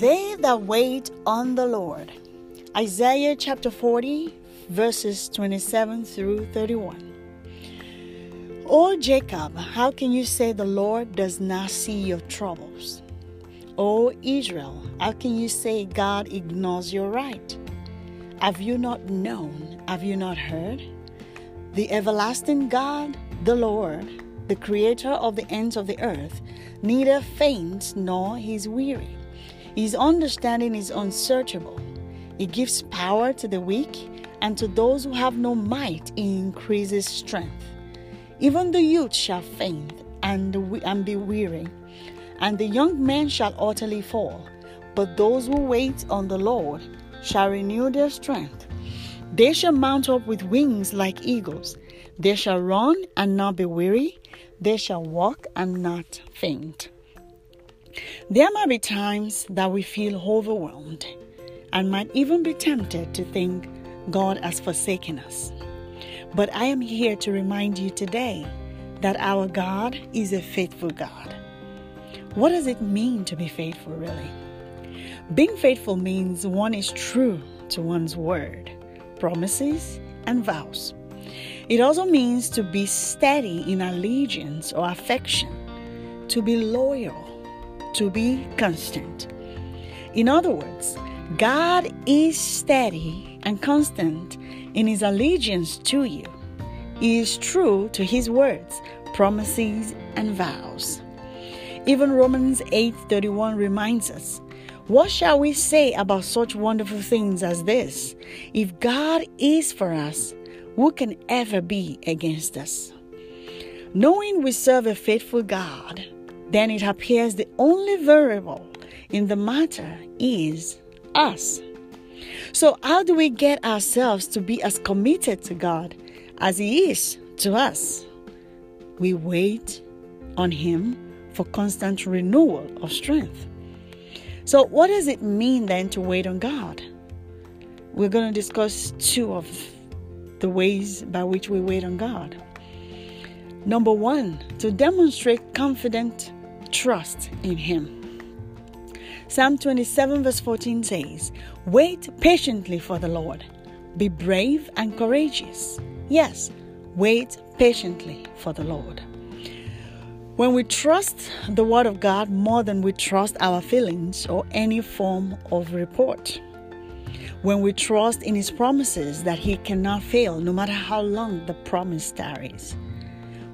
They that wait on the Lord. Isaiah chapter 40, verses 27 through 31. O Jacob, how can you say the Lord does not see your troubles? O Israel, how can you say God ignores your right? Have you not known? Have you not heard? The everlasting God, the Lord, the creator of the ends of the earth, neither faints nor is weary. His understanding is unsearchable. He gives power to the weak, and to those who have no might, he increases strength. Even the youth shall faint and, and be weary, and the young men shall utterly fall. But those who wait on the Lord shall renew their strength. They shall mount up with wings like eagles. They shall run and not be weary. They shall walk and not faint. There might be times that we feel overwhelmed and might even be tempted to think God has forsaken us. But I am here to remind you today that our God is a faithful God. What does it mean to be faithful, really? Being faithful means one is true to one's word, promises, and vows. It also means to be steady in allegiance or affection, to be loyal, to be constant. In other words, God is steady and constant in his allegiance to you. He is true to his words, promises, and vows. Even Romans 8:31 reminds us, what shall we say about such wonderful things as this? If God is for us, who can ever be against us? Knowing we serve a faithful God, then it appears the only variable in the matter is us. So, how do we get ourselves to be as committed to God as He is to us? We wait on Him for constant renewal of strength. So, what does it mean then to wait on God? We're going to discuss two of the ways by which we wait on God. Number one, to demonstrate confident trust in Him. Psalm 27, verse 14 says, Wait patiently for the Lord. Be brave and courageous. Yes, wait patiently for the Lord. When we trust the Word of God more than we trust our feelings or any form of report, when we trust in His promises that He cannot fail no matter how long the promise tarries,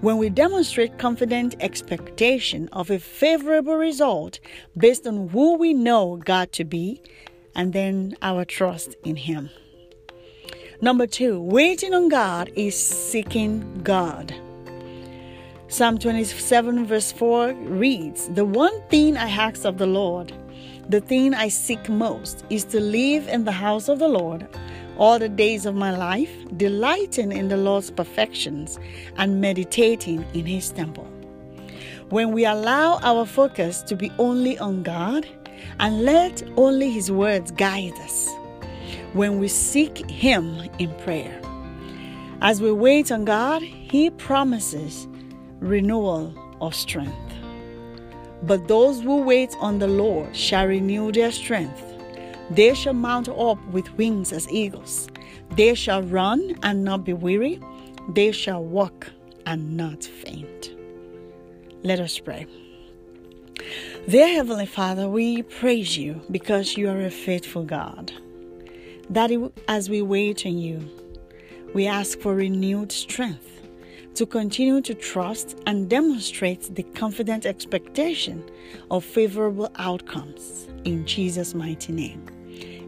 when we demonstrate confident expectation of a favorable result based on who we know God to be and then our trust in Him. Number two, waiting on God is seeking God. Psalm 27, verse 4 reads The one thing I ask of the Lord, the thing I seek most, is to live in the house of the Lord all the days of my life, delighting in the Lord's perfections and meditating in His temple. When we allow our focus to be only on God and let only His words guide us, when we seek Him in prayer, as we wait on God, He promises renewal of strength. But those who wait on the Lord shall renew their strength. They shall mount up with wings as eagles. They shall run and not be weary. They shall walk and not faint. Let us pray. Dear Heavenly Father, we praise you because you are a faithful God. That as we wait on you, we ask for renewed strength to continue to trust and demonstrate the confident expectation of favorable outcomes. In Jesus' mighty name.